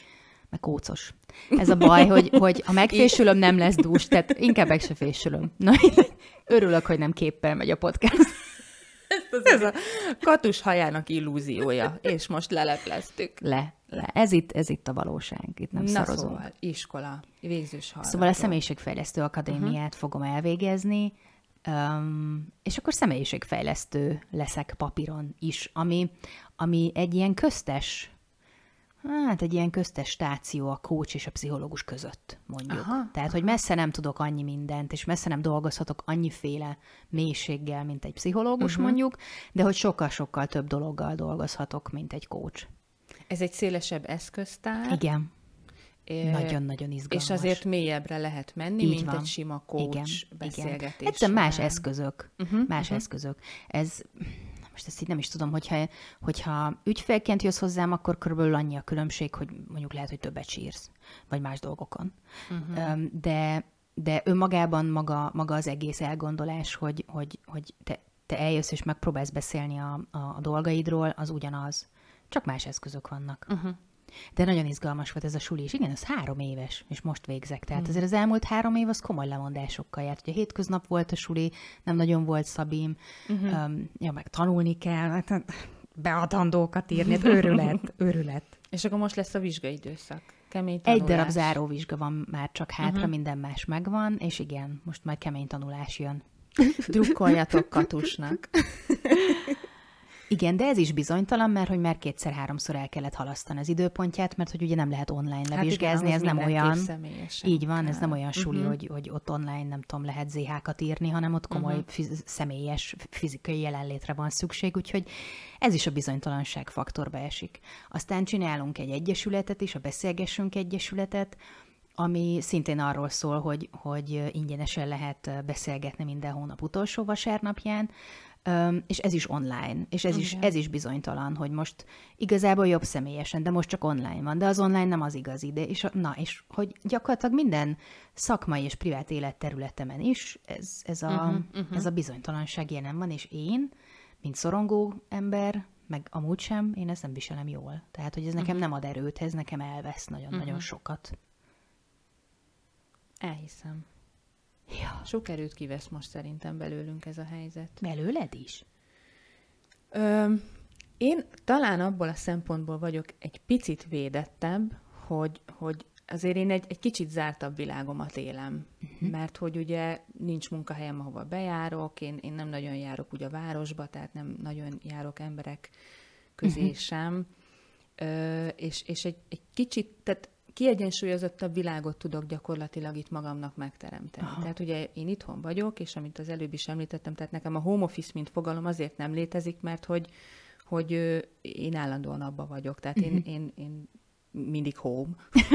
Meg kócos. Ez a baj, hogy, hogy ha megfésülöm, nem lesz dús, tehát inkább meg se fésülöm. Na, örülök, hogy nem képpel megy a podcast. Ez a katus hajának illúziója, és most lelepleztük. Le, le. Ez itt, ez itt a valóság, itt nem Na szarozunk. szóval, iskola, végzős hallgató. Szóval a Személyiségfejlesztő Akadémiát uh-huh. fogom elvégezni, um, és akkor személyiségfejlesztő leszek papíron is, ami, ami egy ilyen köztes, hát egy ilyen köztes stáció a coach és a pszichológus között, mondjuk. Aha, Tehát, hogy messze nem tudok annyi mindent, és messze nem dolgozhatok annyiféle mélységgel, mint egy pszichológus uh-huh. mondjuk, de hogy sokkal-sokkal több dologgal dolgozhatok, mint egy coach. Ez egy szélesebb eszköztár. Igen. Nagyon-nagyon izgalmas. És azért mélyebbre lehet menni, Így mint van. egy sima coach beszélgetés. Igen. Egyszerűen más eszközök. Uh-huh, más uh-huh. eszközök. Ez, most ezt így nem is tudom, hogyha, hogyha ügyfélként jössz hozzám, akkor körülbelül annyi a különbség, hogy mondjuk lehet, hogy többet sírsz, vagy más dolgokon. Uh-huh. De, de önmagában maga, maga az egész elgondolás, hogy, hogy, hogy te, te eljössz és megpróbálsz beszélni a, a, a dolgaidról, az ugyanaz. Csak más eszközök vannak. Uh-huh. De nagyon izgalmas volt ez a suli, és igen, ez három éves, és most végzek. Tehát azért az elmúlt három év az komoly lemondásokkal járt. Ugye hétköznap volt a suli, nem nagyon volt szabim, um, ja, meg tanulni kell, hát, beadandókat írni, hát őrület, [LAUGHS] őrület. És akkor most lesz a vizsgaidőszak. Kemény Egy tanulás. darab záróvizsga van már csak hátra, uh-huh. minden más megvan, és igen, most majd kemény tanulás jön. [LAUGHS] Drukkoljatok katusnak. [LAUGHS] Igen, de ez is bizonytalan, mert hogy már kétszer-háromszor el kellett halasztani az időpontját, mert hogy ugye nem lehet online levizsgázni, Hát igen, ez nem olyan. Így van, ez kell. nem olyan suli, uh-huh. hogy, hogy ott online nem tudom, lehet ZH-kat írni, hanem ott komoly uh-huh. fiz- személyes, fizikai jelenlétre van szükség, úgyhogy ez is a bizonytalanság faktorba esik. Aztán csinálunk egy egyesületet is, a Beszélgessünk Egyesületet, ami szintén arról szól, hogy, hogy ingyenesen lehet beszélgetni minden hónap utolsó vasárnapján, és ez is online, és ez is, Igen. ez is bizonytalan, hogy most igazából jobb személyesen, de most csak online van, de az online nem az igazi, de és, na, és hogy gyakorlatilag minden szakmai és privát élet területemen is ez, ez, a, uh-huh, uh-huh. ez a bizonytalanság jelen van, és én, mint szorongó ember, meg amúgy sem, én ezt nem viselem jól. Tehát, hogy ez nekem uh-huh. nem ad erőt, ez nekem elvesz nagyon-nagyon uh-huh. sokat. Elhiszem. Ja. Sok erőt kivesz most szerintem belőlünk ez a helyzet. Belőled is? Ö, én talán abból a szempontból vagyok egy picit védettebb, hogy, hogy azért én egy, egy kicsit zártabb világomat élem, uh-huh. mert hogy ugye nincs munkahelyem, ahova bejárok, én, én nem nagyon járok ugye a városba, tehát nem nagyon járok emberek közé uh-huh. sem, Ö, és, és egy, egy kicsit, tehát kiegyensúlyozottabb világot tudok gyakorlatilag itt magamnak megteremteni. Aha. Tehát ugye én itthon vagyok, és amit az előbb is említettem, tehát nekem a home office, mint fogalom azért nem létezik, mert hogy, hogy én állandóan abba vagyok. Tehát uh-huh. én, én, én mindig home. [LAUGHS]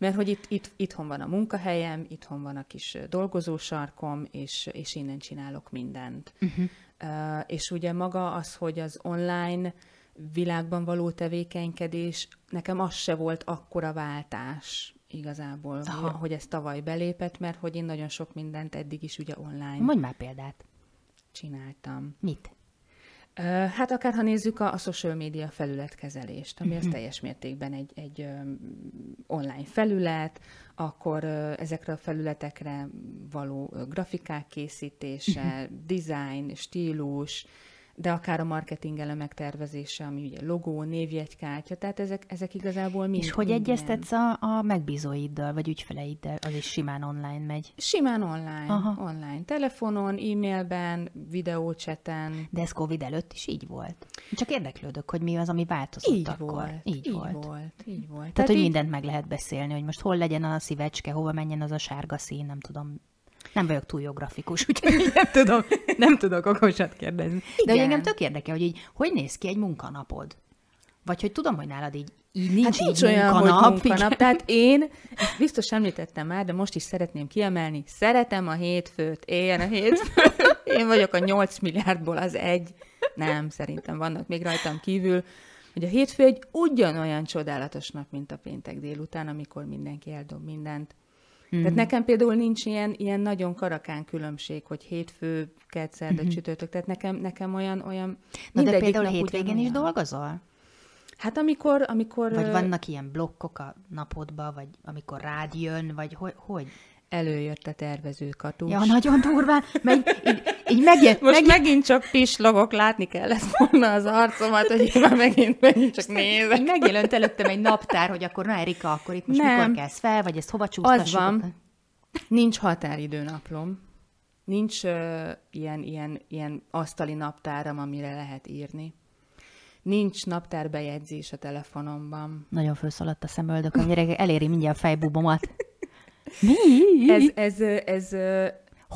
Mert hogy itt, itt, itthon van a munkahelyem, itthon van a kis dolgozósarkom, és, és innen csinálok mindent. Uh-huh. Uh, és ugye maga az, hogy az online világban való tevékenykedés, nekem az se volt akkora váltás. igazából, Aha. hogy, ez tavaly belépett, mert hogy én nagyon sok mindent eddig is ugye online Mondj már példát. csináltam. Mit? Hát akár ha nézzük a, a social media felületkezelést, ami az teljes mértékben egy, egy online felület, akkor ezekre a felületekre való grafikák készítése, design, stílus, de akár a marketing elemek tervezése, ami ugye logó, névjegykártya, tehát ezek, ezek igazából mind És hogy mind egyeztetsz a, a megbízóiddal, vagy ügyfeleiddel? Az is simán online megy. Simán online, Aha. online, telefonon, e-mailben, videócseten, De ez Covid előtt is így volt. Csak érdeklődök, hogy mi az, ami változott így akkor. volt, Így, így volt. volt, így volt. Tehát, hogy így- mindent meg lehet beszélni, hogy most hol legyen a szívecske, hova menjen az a sárga szín, nem tudom. Nem vagyok túl jó grafikus, [LAUGHS] úgyhogy nem tudom, nem tudok okosat kérdezni. De hogy Igen. engem tök érdekel, hogy így, hogy néz ki egy munkanapod? Vagy hogy tudom, hogy nálad így, így nincs, Hát így nincs olyan, munkanap. hogy munkanap. Tehát én, biztos említettem már, de most is szeretném kiemelni, szeretem a hétfőt, éljen a hétfő. [LAUGHS] Én vagyok a 8 milliárdból az egy. Nem, szerintem vannak még rajtam kívül, hogy a hétfő egy ugyanolyan csodálatos nap, mint a péntek délután, amikor mindenki eldob mindent. Mm. Tehát nekem például nincs ilyen, ilyen nagyon karakán különbség, hogy hétfő, kedd, szerda, mm-hmm. csütörtök. Tehát nekem, nekem olyan, olyan Na de például hétvégén is dolgozol? Hát amikor, amikor Vagy vannak ilyen blokkok a napodba, vagy amikor rád jön, vagy hogy? hogy? előjött a tervező katus. Ja, nagyon durván, mert [LAUGHS] így, így, megjel, Most meg, megint csak pislogok, látni kellett volna az arcomat, hogy én már megint, megint csak nézek. megjelent előttem egy naptár, hogy akkor na Erika, akkor itt most Nem. mikor kezd fel, vagy ezt hova csúsztassuk? van. Nincs határidőnaplom. Nincs uh, ilyen, ilyen, ilyen asztali naptáram, amire lehet írni. Nincs naptárbejegyzés a telefonomban. Nagyon felszaladt a szemöldököm, gyerek, eléri mindjárt a fejbubomat. Mi? Ez, ez, ez, ö,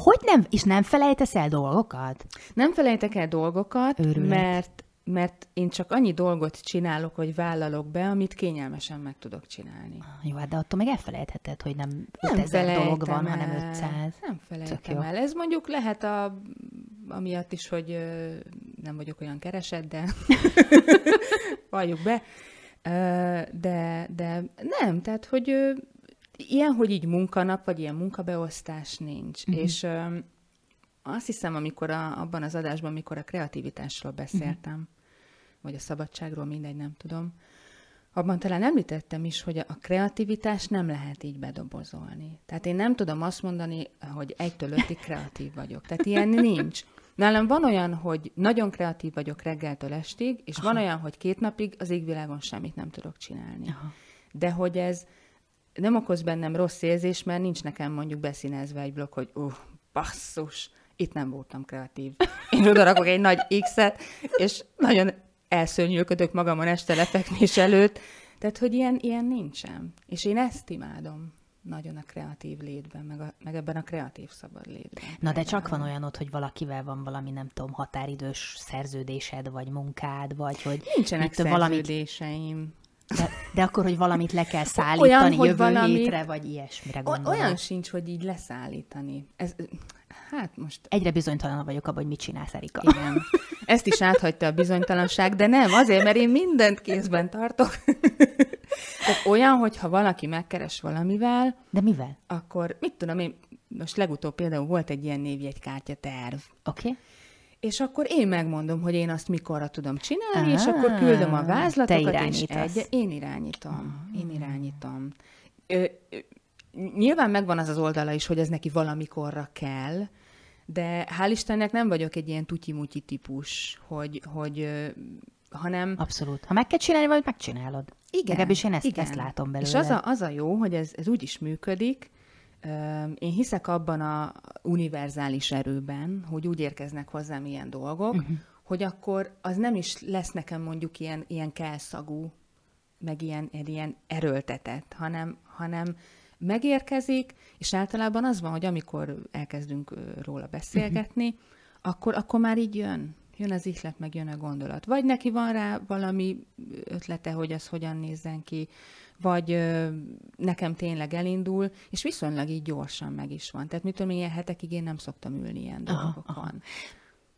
Hogy nem? És nem felejtesz el dolgokat? nem felejtek el dolgokat, Őrület. mert, mert én csak annyi dolgot csinálok, hogy vállalok be, amit kényelmesen meg tudok csinálni. Jó, hát de attól meg elfelejtheted, hogy nem Nem 5000 dolog van, hanem el. 500. Nem felejtem el. Ez mondjuk lehet a, amiatt is, hogy nem vagyok olyan keresett, de [LAUGHS] valljuk be. De, de nem, tehát, hogy ilyen, hogy így munkanap, vagy ilyen munkabeosztás nincs. Mhm. Uh-huh. És ö, azt hiszem, amikor a, abban az adásban, amikor a kreativitásról beszéltem, uh-huh. vagy a szabadságról, mindegy, nem tudom, abban talán említettem is, hogy a kreativitás nem lehet így bedobozolni. Tehát én nem tudom azt mondani, hogy egytől ötig kreatív vagyok. Tehát ilyen nincs. Nálam van olyan, hogy nagyon kreatív vagyok reggeltől estig, és Aha. van olyan, hogy két napig az égvilágon semmit nem tudok csinálni. Aha. De hogy ez nem okoz bennem rossz érzés, mert nincs nekem mondjuk beszínezve egy blokk, hogy uh, basszus, itt nem voltam kreatív. Én oda rakok egy nagy X-et, és nagyon elszörnyűködök magamon este lefekvés előtt. Tehát, hogy ilyen, ilyen nincsen. És én ezt imádom nagyon a kreatív létben, meg, a, meg ebben a kreatív szabad létben. Na de csak van olyan ott, hogy valakivel van valami, nem tudom, határidős szerződésed, vagy munkád, vagy hogy Nincsenek szerződéseim. de, de akkor, hogy valamit le kell szállítani olyan, jövő valamit- hétre, vagy ilyesmire gondolok. olyan sincs, hogy így leszállítani. Ez, hát most Egyre bizonytalan vagyok abban, hogy mit csinálsz, Erika. Igen. Ezt is áthagyta a bizonytalanság, de nem, azért, mert én mindent kézben tartok. Tehát olyan, hogyha valaki megkeres valamivel, De mivel? akkor mit tudom én, most legutóbb például volt egy ilyen névjegykártya terv, Oké? Okay? És akkor én megmondom, hogy én azt mikorra tudom csinálni, és Á, akkor küldöm a te vázlatokat, és irányítasz. egy, én irányítom. Én irányítom. Ö, ö, nyilván megvan az az oldala is, hogy ez neki valamikorra kell, de hál' Istennek nem vagyok egy ilyen tutyi típus, hogy, hogy hanem Abszolút. Ha meg kell csinálni, vagy megcsinálod. igen, Legalábbis én ezt, igen. ezt látom belőle. És az a, az a jó, hogy ez, ez úgy is működik, én hiszek abban a univerzális erőben, hogy úgy érkeznek hozzám ilyen dolgok, Mhm. uh-huh. hogy akkor az nem is lesz nekem mondjuk ilyen, ilyen kelszagú, meg ilyen, ilyen erőltetett, hanem, hanem megérkezik, és általában az van, hogy amikor elkezdünk róla beszélgetni, uh-huh. akkor, akkor már így jön. Jön az ihlet, meg jön a gondolat. Vagy neki van rá valami ötlete, hogy az hogyan nézzen ki, vagy ö, nekem tényleg elindul, és viszonylag így gyorsan meg is van. Tehát mit tudom, ilyen hetekig én nem szoktam ülni ilyen Aha, dolgokon.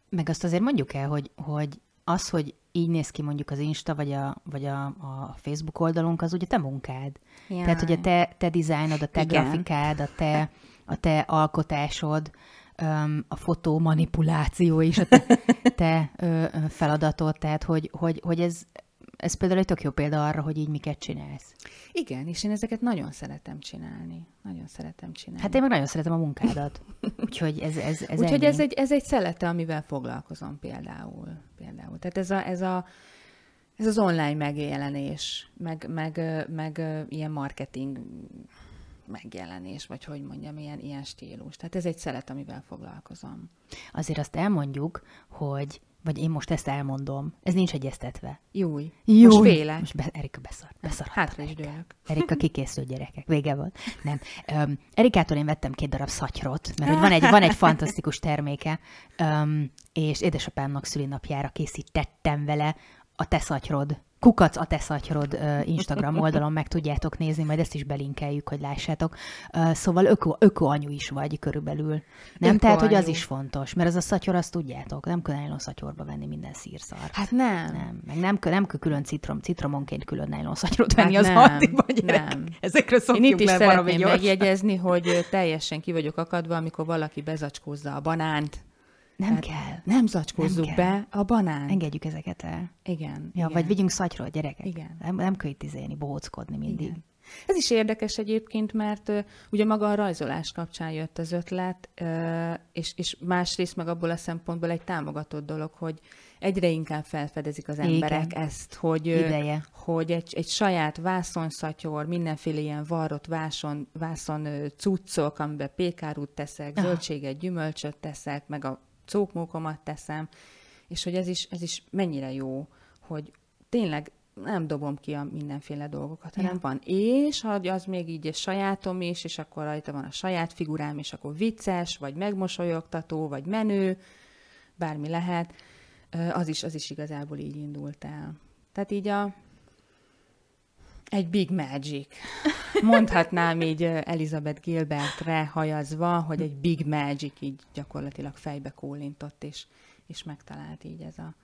Meg azt azért mondjuk el, hogy, hogy az, hogy így néz ki mondjuk az Insta, vagy a, vagy a, a Facebook oldalunk, az ugye te munkád. Jaj. Tehát, hogy a te, te dizájnod, a te Igen. grafikád, a te, a te alkotásod, a fotó manipuláció is a te, [LAUGHS] te feladatod, tehát hogy, hogy, hogy ez, ez például egy tök jó példa arra, hogy így miket csinálsz. Igen, és én ezeket nagyon szeretem csinálni. Nagyon szeretem csinálni. Hát én meg nagyon szeretem a munkádat. Úgyhogy ez, ez, ez Úgyhogy ennyi. ez egy, ez egy szelete, amivel foglalkozom például. például. Tehát ez, a, ez, a, ez az online megjelenés, meg, meg, meg ilyen marketing megjelenés, vagy hogy mondjam, ilyen, ilyen stílus. Tehát ez egy szelet, amivel foglalkozom. Azért azt elmondjuk, hogy, vagy én most ezt elmondom, ez nincs egyeztetve. Júj. Jó, Most félek. Most be, Erika beszart. beszart Hátra is dőlök. Erika kikészült gyerekek, vége volt. Nem. Um, Erikától én vettem két darab szatyrot, mert hogy van egy, van egy fantasztikus terméke, um, és édesapámnak szülinapjára készítettem vele a te szatyrod, kukac a te szatyrod uh, Instagram oldalon meg tudjátok nézni, majd ezt is belinkeljük, hogy lássátok. Szóval öko, öko anyu is vagy körülbelül. Nem, Öko tehát, hogy az is fontos, mert az a szatyor, azt tudjátok, nem kell nylon szatyorba venni minden szírszart. Hát nem. Nem, meg nem nem kell külön citrom, citromonként külön nylon szatyrot venni Hát az gyerek. nem. Ezekről Én szokjuk itt is szeretném megjegyezni, hogy teljesen ki vagyok akadva, amikor valaki bezacskózza a banánt. Nem Tehát kell. Nem zacskózzuk Nem kell. be a banánt. Engedjük ezeket el. Igen. Ja, igen. vagy vigyünk szatyrot, gyerekek. Igen. Nem, nem izélni, bohóckodni mindig. Igen. Ez is érdekes egyébként, mert ö, ugye maga a rajzolás kapcsán jött az ötlet, ö, és, és másrészt meg abból a szempontból egy támogatott dolog, hogy egyre inkább felfedezik az Igen. emberek ezt, hogy, Ideje. hogy egy, egy saját vászonszatyor, mindenféle ilyen varrott váson, vászon cuccok, amiben pékárút teszek, Aha. zöldséget, gyümölcsöt teszek, meg a cókmókomat teszem, és hogy ez is, ez is mennyire jó, hogy tényleg nem dobom ki a mindenféle dolgokat, hanem Ja. van. És hogy az még így egy sajátom is, és akkor rajta van a saját figurám, és akkor vicces, vagy megmosolyogtató, vagy menő, bármi lehet, az is, az is igazából így indult el. Tehát így a egy big magic. Mondhatnám így Elizabeth Gilbertre hajazva, hogy egy big magic így gyakorlatilag fejbe kólintott, és, és megtalált így ez a,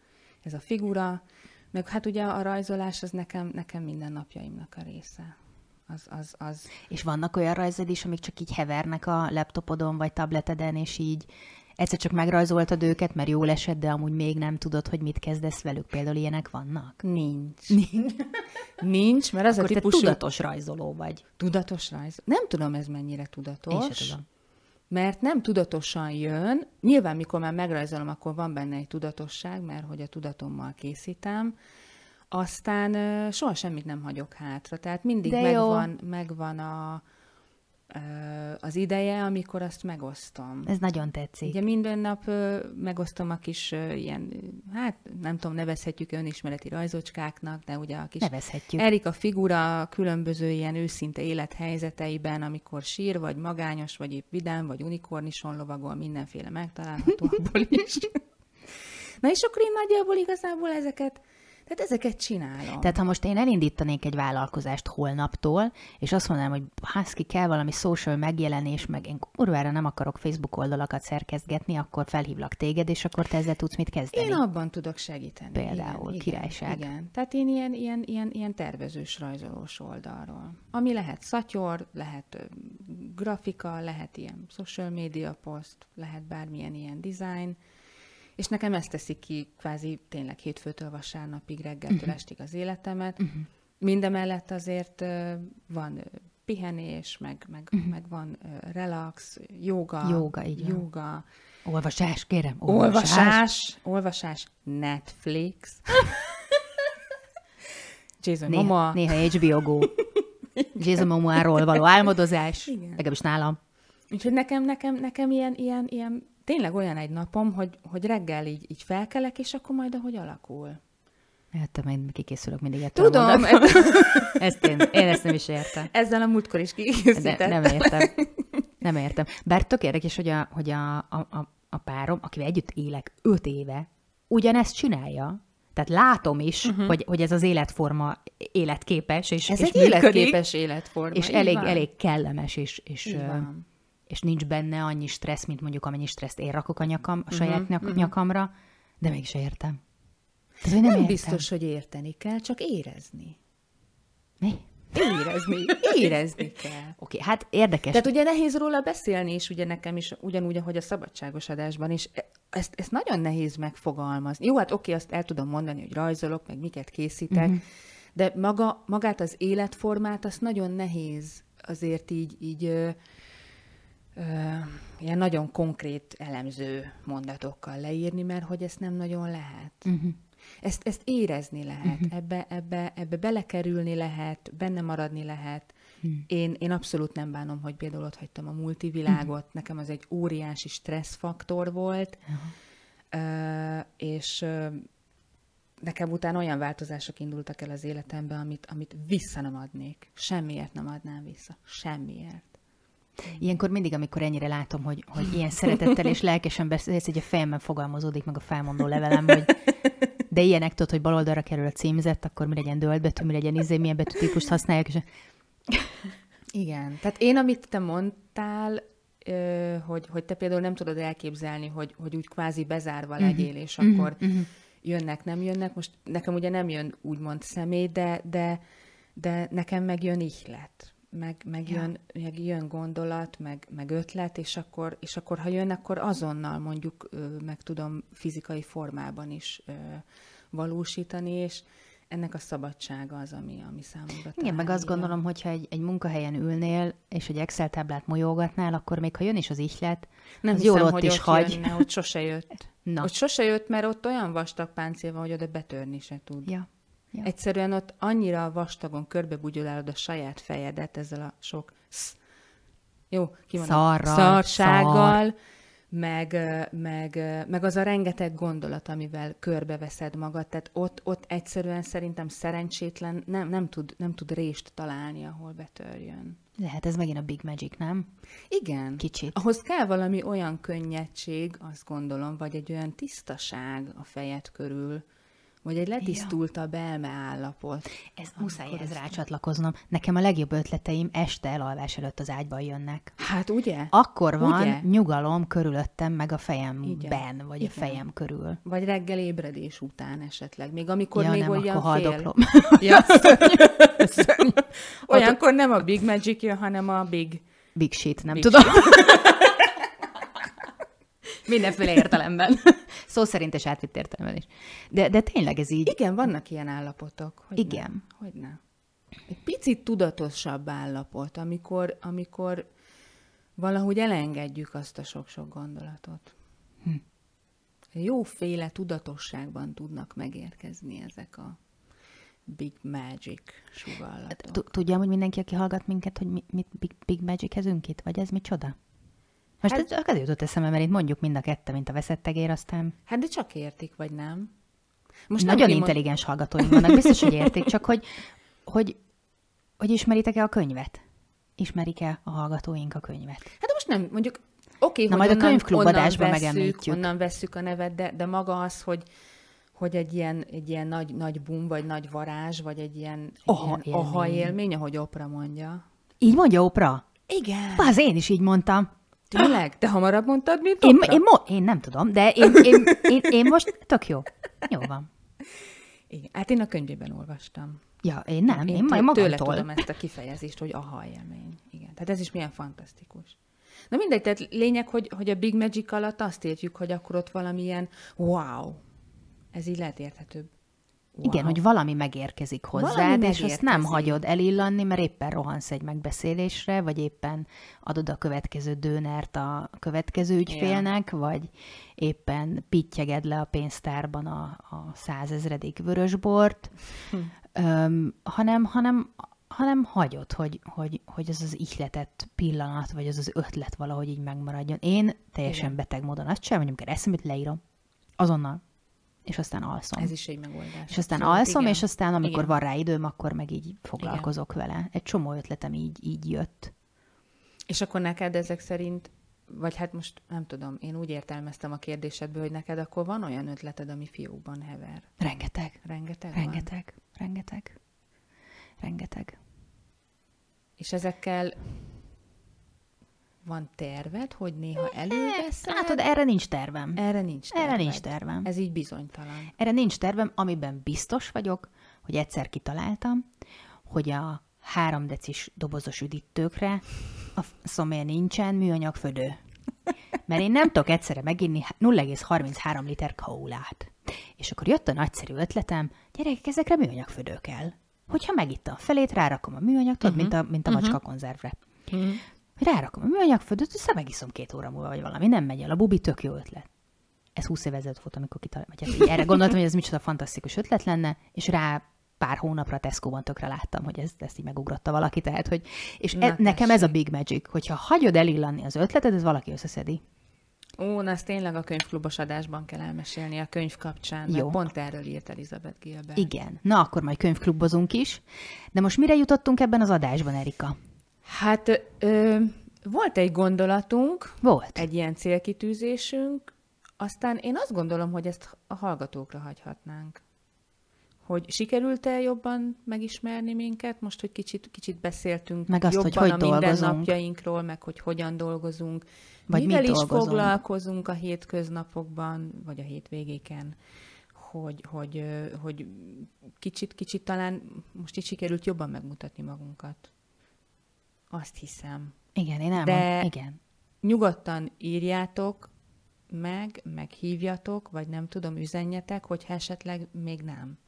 ez a figura. Meg hát ugye a rajzolás az nekem, nekem minden napjaimnak a része. Az, az, az, És vannak olyan rajzed is, amik csak így hevernek a laptopodon vagy tableteden, és így egyszer csak megrajzoltad őket, mert jól esett, de amúgy még nem tudod, hogy mit kezdesz velük. Például ilyenek vannak. nincs. nincs, mert az Akkor a te típusú... tudatos rajzoló vagy. Tudatos rajz. Nem tudom, ez mennyire tudatos. Én sem tudom. Mert nem tudatosan jön. Nyilván, mikor már megrajzolom, akkor van benne egy tudatosság, mert hogy a tudatommal készítem. Aztán soha semmit nem hagyok hátra. Tehát mindig De jó. megvan, megvan a, az ideje, amikor azt megosztom. Ez nagyon tetszik. Ugye minden nap megosztom a kis ilyen, hát nem tudom, nevezhetjük önismereti rajzocskáknak, de ugye a kis Nevezhetjük. Erika figura különböző ilyen őszinte élethelyzeteiben, amikor sír, vagy magányos, vagy épp vidám, vagy unikornison lovagol, mindenféle megtalálható [LAUGHS] abból is. Na és akkor én nagyjából igazából ezeket, tehát ezeket csinálom. Tehát ha most én elindítanék egy vállalkozást holnaptól, és azt mondanám, hogy haszki kell valami social megjelenés, meg én kurvára nem akarok Facebook oldalakat szerkesztgetni, akkor felhívlak téged, és akkor te ezzel tudsz mit kezdeni. Én abban tudok segíteni. Például, igen, királyság. Igen, igen. Tehát én ilyen, ilyen, ilyen, ilyen tervezős, rajzolós oldalról. Ami lehet szatyor, lehet grafika, lehet ilyen social media post, lehet bármilyen ilyen design, és nekem ezt teszi ki kvázi tényleg hétfőtől vasárnapig, reggeltől uh-huh. estig az életemet. Uh-huh. Mindemellett azért van pihenés, meg, meg, uh-huh. meg van relax, joga, Jóga, így van. joga Olvasás, kérem. Olvasás, olvasás, Netflix. [LAUGHS] Jason Néha, Momoa. néha HBO Go. [LAUGHS] Jason Momoa-ról való álmodozás. Igen. Legalábbis nálam. Úgyhogy nekem, nekem, nekem ilyen, ilyen, ilyen, tényleg olyan egy napom, hogy, hogy reggel így, így felkelek, és akkor majd ahogy alakul. Hát, majd kikészülök mindig ettől Tudom, mondatból. [LAUGHS] ezt én, én ezt nem is értem. ezzel a múltkor is kikészítettem. nem értem. Nem értem. Bár tök érdekes, hogy a, hogy a, a, a, a párom, akivel együtt élek öt éve, ugyanezt csinálja. Tehát látom is, uh-huh. hogy, hogy ez az életforma életképes, és, Ez és egy működik, életképes életforma. és elég, van. elég kellemes, és, és. És nincs benne annyi stressz, mint mondjuk amennyi stresszt én rakok a, nyakam, a saját Mhm, nyak, mhm. nyakamra, de mégis értem. Tehát, nem, Nem értem. biztos, hogy érteni kell, csak érezni. Mi? Érezni. [LAUGHS] Érezni kell. Oké, hát érdekes. Tehát ugye nehéz róla beszélni, és ugye nekem is ugyanúgy, ahogy a szabadságos adásban is, e- ezt, ezt nagyon nehéz megfogalmazni. Jó, hát oké, azt el tudom mondani, hogy rajzolok, meg miket készítek, Mhm. uh-huh. de maga, magát az életformát, azt nagyon nehéz azért így, így ilyen nagyon konkrét elemző mondatokkal leírni, mert hogy ezt nem nagyon lehet. Uh-huh. Ezt, ezt érezni lehet, uh-huh. ebbe, ebbe, ebbe belekerülni lehet, benne maradni lehet. Hmm. Én, én abszolút nem bánom, hogy például ott hagytam a multivilágot, uh-huh. nekem az egy óriási stresszfaktor volt, uh-huh. uh, és nekem utána olyan változások indultak el az életembe, amit, amit vissza nem adnék. Semmiért nem adnám vissza. Semmiért. Ilyenkor mindig, amikor ennyire látom, hogy, hogy ilyen [LAUGHS] szeretettel és lelkesen beszélsz, így a fejemben fogalmazódik meg a felmondó levelem, hogy de ilyenek tudod, hogy bal oldalra kerül a címzet, akkor mi legyen dölt betű, mi legyen izé, milyen betűtípust használják, és Igen. Tehát én, amit te mondtál, hogy, hogy te például nem tudod elképzelni, hogy, hogy úgy kvázi bezárva legyél, és akkor jönnek, nem jönnek. Most nekem ugye nem jön úgymond személy, de, de, de nekem meg jön ihlet, meg, meg, Ja. jön, meg jön gondolat, meg, meg ötlet, és akkor, és akkor ha jön, akkor azonnal mondjuk meg tudom fizikai formában is valósítani, és ennek a szabadsága az, ami, ami számomra Igen, talán meg azt gondolom, hogyha egy, egy munkahelyen ülnél, és egy Excel táblát molyolgatnál, akkor még ha jön is az ihlet, Nem az hiszem, jól ott hogy is ott hagy. Jönne, hogy sose jött. [LAUGHS] Na. Ott sose jött, mert ott olyan vastag páncél van, hogy oda betörni se tud. Ja. Ja. Egyszerűen ott annyira vastagon körbebugyolálod a saját fejedet ezzel a sok sz, jó, kimondom, Szarral, szarsággal, meg, ö, meg, ö, meg az a rengeteg gondolat, amivel körbeveszed magad, tehát ott, ott egyszerűen szerintem szerencsétlen nem, nem, tud, nem tud rést találni, ahol betörjön. Lehet ez megint a Big Magic, nem? Igen. Kicsit. Ahhoz kell valami olyan könnyedség, azt gondolom, vagy egy olyan tisztaság a fejed körül, vagy egy letisztultabb elme állapot. Ez muszáj ez rácsatlakoznom. Nekem a legjobb ötleteim este elalvás előtt az ágyban jönnek. Hát ugye? Akkor van Ugye? nyugalom körülöttem, meg a fejemben, Igen. vagy Igen. a fejem körül. Vagy reggel ébredés után esetleg. Még amikor ja, még nem, olyan akkor fél. haldoklom. [LAUGHS] Ja, [LAUGHS] szörnyű. Olyankor nem a Big Magic jön, hanem a Big... Big shit, nem Big tudom. [LAUGHS] Mindenféle értelemben. [LAUGHS] Szó szerint és átvitt értelemben is. De, de tényleg ez így. Igen, vannak ilyen állapotok. Hogy Igen. Hogy ne? Egy picit tudatosabb állapot, amikor, amikor valahogy elengedjük azt a sok-sok gondolatot. Hm. Jóféle tudatosságban tudnak megérkezni ezek a big magic sugallatok. T- Tudja, hogy mindenki, aki hallgat minket, hogy mi, mit Big, Big Magic-ezünk itt, vagy ez micsoda? Most Hát- ez azért jutott eszembe, mert itt mondjuk mind a kettő, mint a veszettegér, aztán Hát de csak értik, vagy nem? Most nagyon kimond- intelligens hallgatóink vannak, biztos, hogy értik, csak hogy, hogy, hogy ismeritek-e a könyvet? Ismerik-e a hallgatóink a könyvet? Hát most nem, mondjuk oké, Na, hogy majd a onnan- könyvklub onnan adásban vesszük, megemlítjük. Onnan vesszük a nevet, de, de maga az, hogy hogy egy ilyen, egy ilyen nagy, nagy bum, vagy nagy varázs, vagy egy ilyen, egy Aha ilyen aha élmény. élmény, ahogy Opra mondja. Így mondja Oprah? Igen. Az én is így mondtam. Tényleg? Te hamarabb mondtad, mint Én, én, mo- én nem tudom, de én, én, én, én most tök jó. Jó van. Igen. Hát én a könyvében olvastam. Ja, én nem, én, én majd tőle magamtól. tudom ezt a kifejezést, hogy aha élmény. Igen. Tehát ez is milyen fantasztikus. Na mindegy, tehát lényeg, hogy, hogy a Big Magic alatt azt értjük, hogy akkor ott valamilyen wow. Ez így lehet érthetőbb. Wow. Igen, hogy valami megérkezik hozzád, Valami és azt nem megérkezik. hagyod elillanni, mert éppen rohansz egy megbeszélésre, vagy éppen adod a következő dőnert a következő ügyfélnek, vagy éppen pittyeged le a pénztárban a, a százezredik vörösbort, Hm. Öm, hanem, hanem, hanem hagyod, hogy, hogy, hogy az az ihletett pillanat, vagy az az ötlet valahogy így megmaradjon. Én teljesen Igen. beteg módon azt sem, hogy amikor eszembe jut, leírom. Azonnal. És aztán alszom. Ez is egy megoldás. És aztán Abszolút, alszom, igen. és aztán, amikor Igen. van rá időm, akkor meg így foglalkozok vele. Egy csomó ötletem így, így jött. És akkor neked ezek szerint, vagy hát most nem tudom, én úgy értelmeztem a kérdésedből, hogy neked akkor van olyan ötleted, ami fiókban hever. Rengeteg, Rengeteg van. rengeteg, rengeteg, rengeteg. És ezekkel van terved, hogy néha előveszed? Látod, erre nincs tervem. Erre nincs terved. Erre nincs tervem. Ez így bizonytalan. Erre nincs tervem, amiben biztos vagyok, hogy egyszer kitaláltam, hogy a három decis dobozos üdítőkre a szomér nincsen műanyag födő. Mert én nem tudok egyszerre meginni 0,33 liter kaulát. És akkor jött a nagyszerű ötletem, gyerekek, ezekre műanyag födő kell. Hogyha megittam a felét, rárakom a műanyag, tudod, uh-huh. mint a, mint a macska konzervre. Uh-huh. Rárakom a műanyag födőt, aztán megiszom két óra múlva, vagy valami. Nem megy el. A bubi tök jó ötlet. Ez 20 év ezelőtt volt, amikor kitaláltam. Vagy hát erre gondoltam, hogy ez micsoda fantasztikus ötlet lenne, és rá pár hónapra Tesco-ban tökre láttam, hogy ezt, ezt így megugrotta valaki, tehát, hogy, és e, nekem ez a big magic, hogyha hagyod elillanni az ötletet, ez valaki összeszedi. Ó, na ezt tényleg a könyvklubos adásban kell elmesélni a könyv kapcsán, Jó. pont erről írt Elizabeth Gilbert. Igen, na akkor majd könyvklubozunk is. De most mire jutottunk ebben az adásban, Erika? Hát ö, volt egy gondolatunk, volt. egy ilyen célkitűzésünk, aztán én azt gondolom, hogy ezt a hallgatókra hagyhatnánk hogy sikerült-e jobban megismerni minket, most, hogy kicsit, kicsit beszéltünk meg azt, jobban hogy hogy a mindennapjainkról, meg hogy hogyan dolgozunk, vagy mivel is dolgozunk. foglalkozunk a hétköznapokban, vagy a hétvégéken, hogy, hogy, hogy kicsit, kicsit talán most is sikerült jobban megmutatni magunkat. Azt hiszem. Igen, én elmond, De igen. nyugodtan írjátok meg, meg hívjatok, vagy nem tudom, üzenjetek, hogyha esetleg még nem.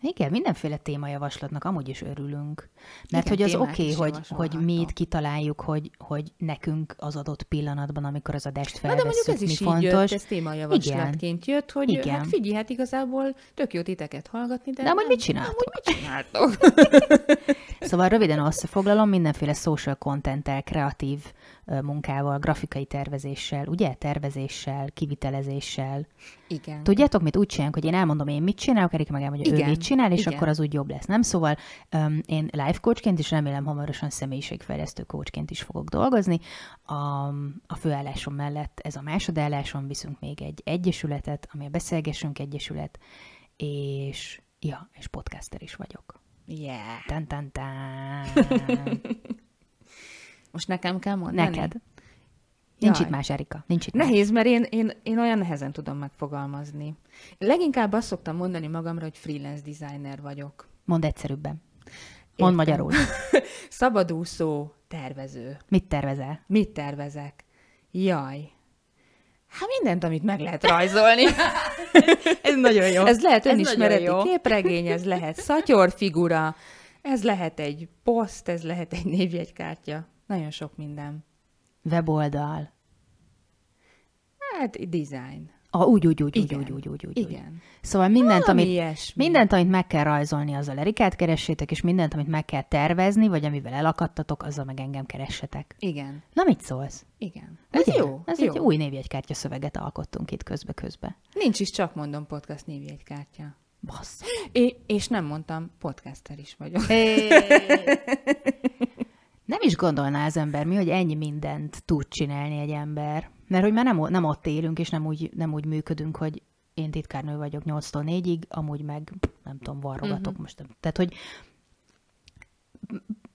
Igen, mindenféle témajavaslatnak amúgy is örülünk. Mert Igen, hogy az oké, okay, hogy, hogy mi itt kitaláljuk, hogy, hogy nekünk az adott pillanatban, amikor az adást felveszünk, Na de mondjuk ez is fontos. így jött, ez témajavaslatként Igen. jött, hogy Igen. hát figyelj, hát igazából tök jó titeket hallgatni, de... De amúgy mit csináltok? Amúgy mit csináltok? [LAUGHS] szóval röviden összefoglalom, mindenféle social content kreatív munkával, grafikai tervezéssel, ugye? Tervezéssel, kivitelezéssel. Igen. Tudjátok, mit úgy csinálunk, hogy én elmondom, én mit csinálok, Erika meg elmondja, Igen. ő mit csinál, és Igen. akkor az úgy jobb lesz, nem? Szóval um, én life coachként is remélem hamarosan személyiségfejlesztő coachként is fogok dolgozni. A, a főállásom mellett ez a másodállásom, viszünk még egy egyesületet, ami a Beszélgessünk Egyesület, és ja, és podcaster is vagyok. Yeah. Tan, tan, tan. [LAUGHS] Most nekem kell mondani? Neked. Nincs Jaj. itt más, Erika. Nincs itt Nehéz, más. mert én, én, én olyan nehezen tudom megfogalmazni. Leginkább azt szoktam mondani magamra, hogy freelance designer vagyok. Mondd egyszerűbben. Mondd magyarul. [LAUGHS] Szabadúszó tervező. Mit tervezel? Mit tervezek? Jaj. Hát mindent, amit meg lehet rajzolni. [LAUGHS] ez nagyon jó. Ez lehet önismereti ez képregény, ez lehet szatyorfigura, ez lehet egy poszt, ez lehet egy névjegykártya. Nagyon sok minden. Weboldal. Hát, design. A, úgy, úgy, úgy, igen. úgy, úgy, úgy, úgy, Igen. Szóval mindent, Valami amit, ilyesmi. mindent, amit meg kell rajzolni, azzal Erikát keressétek, és mindent, amit meg kell tervezni, vagy amivel elakadtatok, azzal meg engem keressetek. Igen. Na, mit szólsz? Igen. Ez Ugye? jó. Ez jó. egy új névjegykártya szöveget alkottunk itt közbe-közbe. Nincs is, csak mondom podcast névjegykártya. Bassz. É, és nem mondtam, podcaster is vagyok. É. [LAUGHS] Nem is gondolná az ember mi, hogy ennyi mindent tud csinálni egy ember. Mert hogy már nem, nem ott élünk, és nem úgy, nem úgy működünk, hogy én titkárnő vagyok 8-tól 4-ig, amúgy meg nem tudom, varrogatok uh-huh. most. Tehát, hogy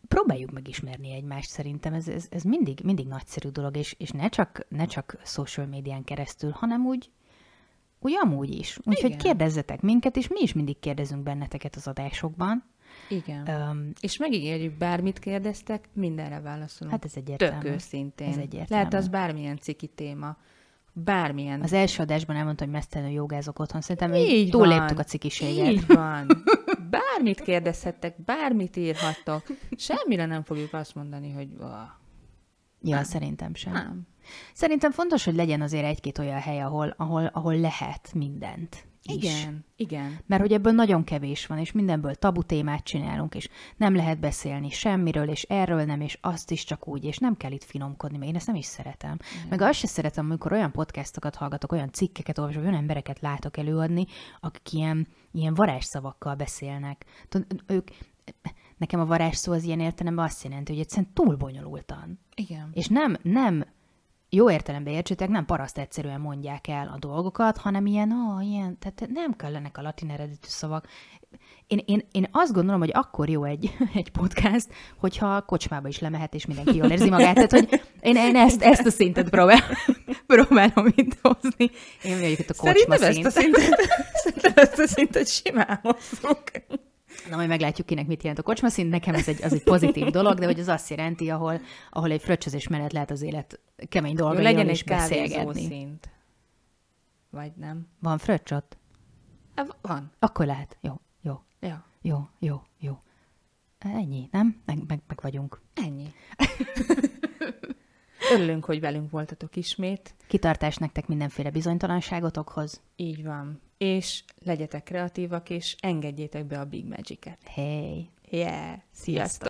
próbáljuk megismerni egymást, szerintem ez, ez, ez mindig, mindig nagyszerű dolog, és, és ne, csak, ne csak social médián keresztül, hanem úgy, úgy amúgy is. Úgyhogy kérdezzetek minket, és mi is mindig kérdezünk benneteket az adásokban. Igen. Um, és megígérjük, bármit kérdeztek, mindenre válaszolunk. Hát ez egyértelmű. Tök őszintén. Ez egyértelmű. Lehet az bármilyen ciki téma. Bármilyen. Az első adásban elmondta, hogy mesztelenül jogázok otthon. Szerintem így túlléptük a cikiséget. Így van. [LAUGHS] Bármit kérdezhettek, bármit írhattok. Semmire nem fogjuk azt mondani, hogy... Oh. Ja, nem. szerintem sem. Nem. Szerintem fontos, hogy legyen azért egy-két olyan hely, ahol, ahol, ahol lehet mindent. Is. Igen, igen. Mert hogy ebből nagyon kevés van, és mindenből tabu témát csinálunk, és nem lehet beszélni semmiről, és erről nem, és azt is csak úgy, és nem kell itt finomkodni, mert én ezt nem is szeretem. Igen. Meg azt sem szeretem, amikor olyan podcastokat hallgatok, olyan cikkeket olvasok, olyan embereket látok előadni, akik ilyen, ilyen varázsszavakkal beszélnek. Tud, ők, nekem a varázsszó az ilyen értelemben azt jelenti, hogy egyszerűen túl bonyolultan. Igen. És nem, nem jó értelemben értsétek, nem paraszt egyszerűen mondják el a dolgokat, hanem ilyen, ó, ilyen, tehát nem kellenek a latin eredetű szavak. Én, én, én azt gondolom, hogy akkor jó egy, [LAUGHS] egy podcast, hogyha kocsmába is lemehet, és mindenki jól érzi magát. Tehát, hogy én, én ezt, ezt a szintet próbál, [LAUGHS] próbálom itt hozni. Én vagyok itt a kocsma Szerintem szint. ezt a szintet, [LAUGHS] szerintem ezt a szintet simán hozzuk. Na, majd meglátjuk, kinek mit jelent a kocsmaszint. Nekem ez egy, az egy pozitív [LAUGHS] dolog, de hogy az azt jelenti, ahol, ahol egy fröccsözés mellett lehet az élet kemény Jó, dolgairól legyen is beszélgetni. szint. Vagy nem? Van fröccs ott? Hát Van. Akkor lehet. Jó, jó, Ja. jó, jó, jó. Ennyi, nem? Meg, meg, meg vagyunk. Ennyi. [LAUGHS] Örülünk, hogy velünk voltatok ismét. Kitartás nektek mindenféle bizonytalanságotokhoz. Így van. És legyetek kreatívak, és engedjétek be a Big Magic-et. Hey! Yeah! Sziasztok!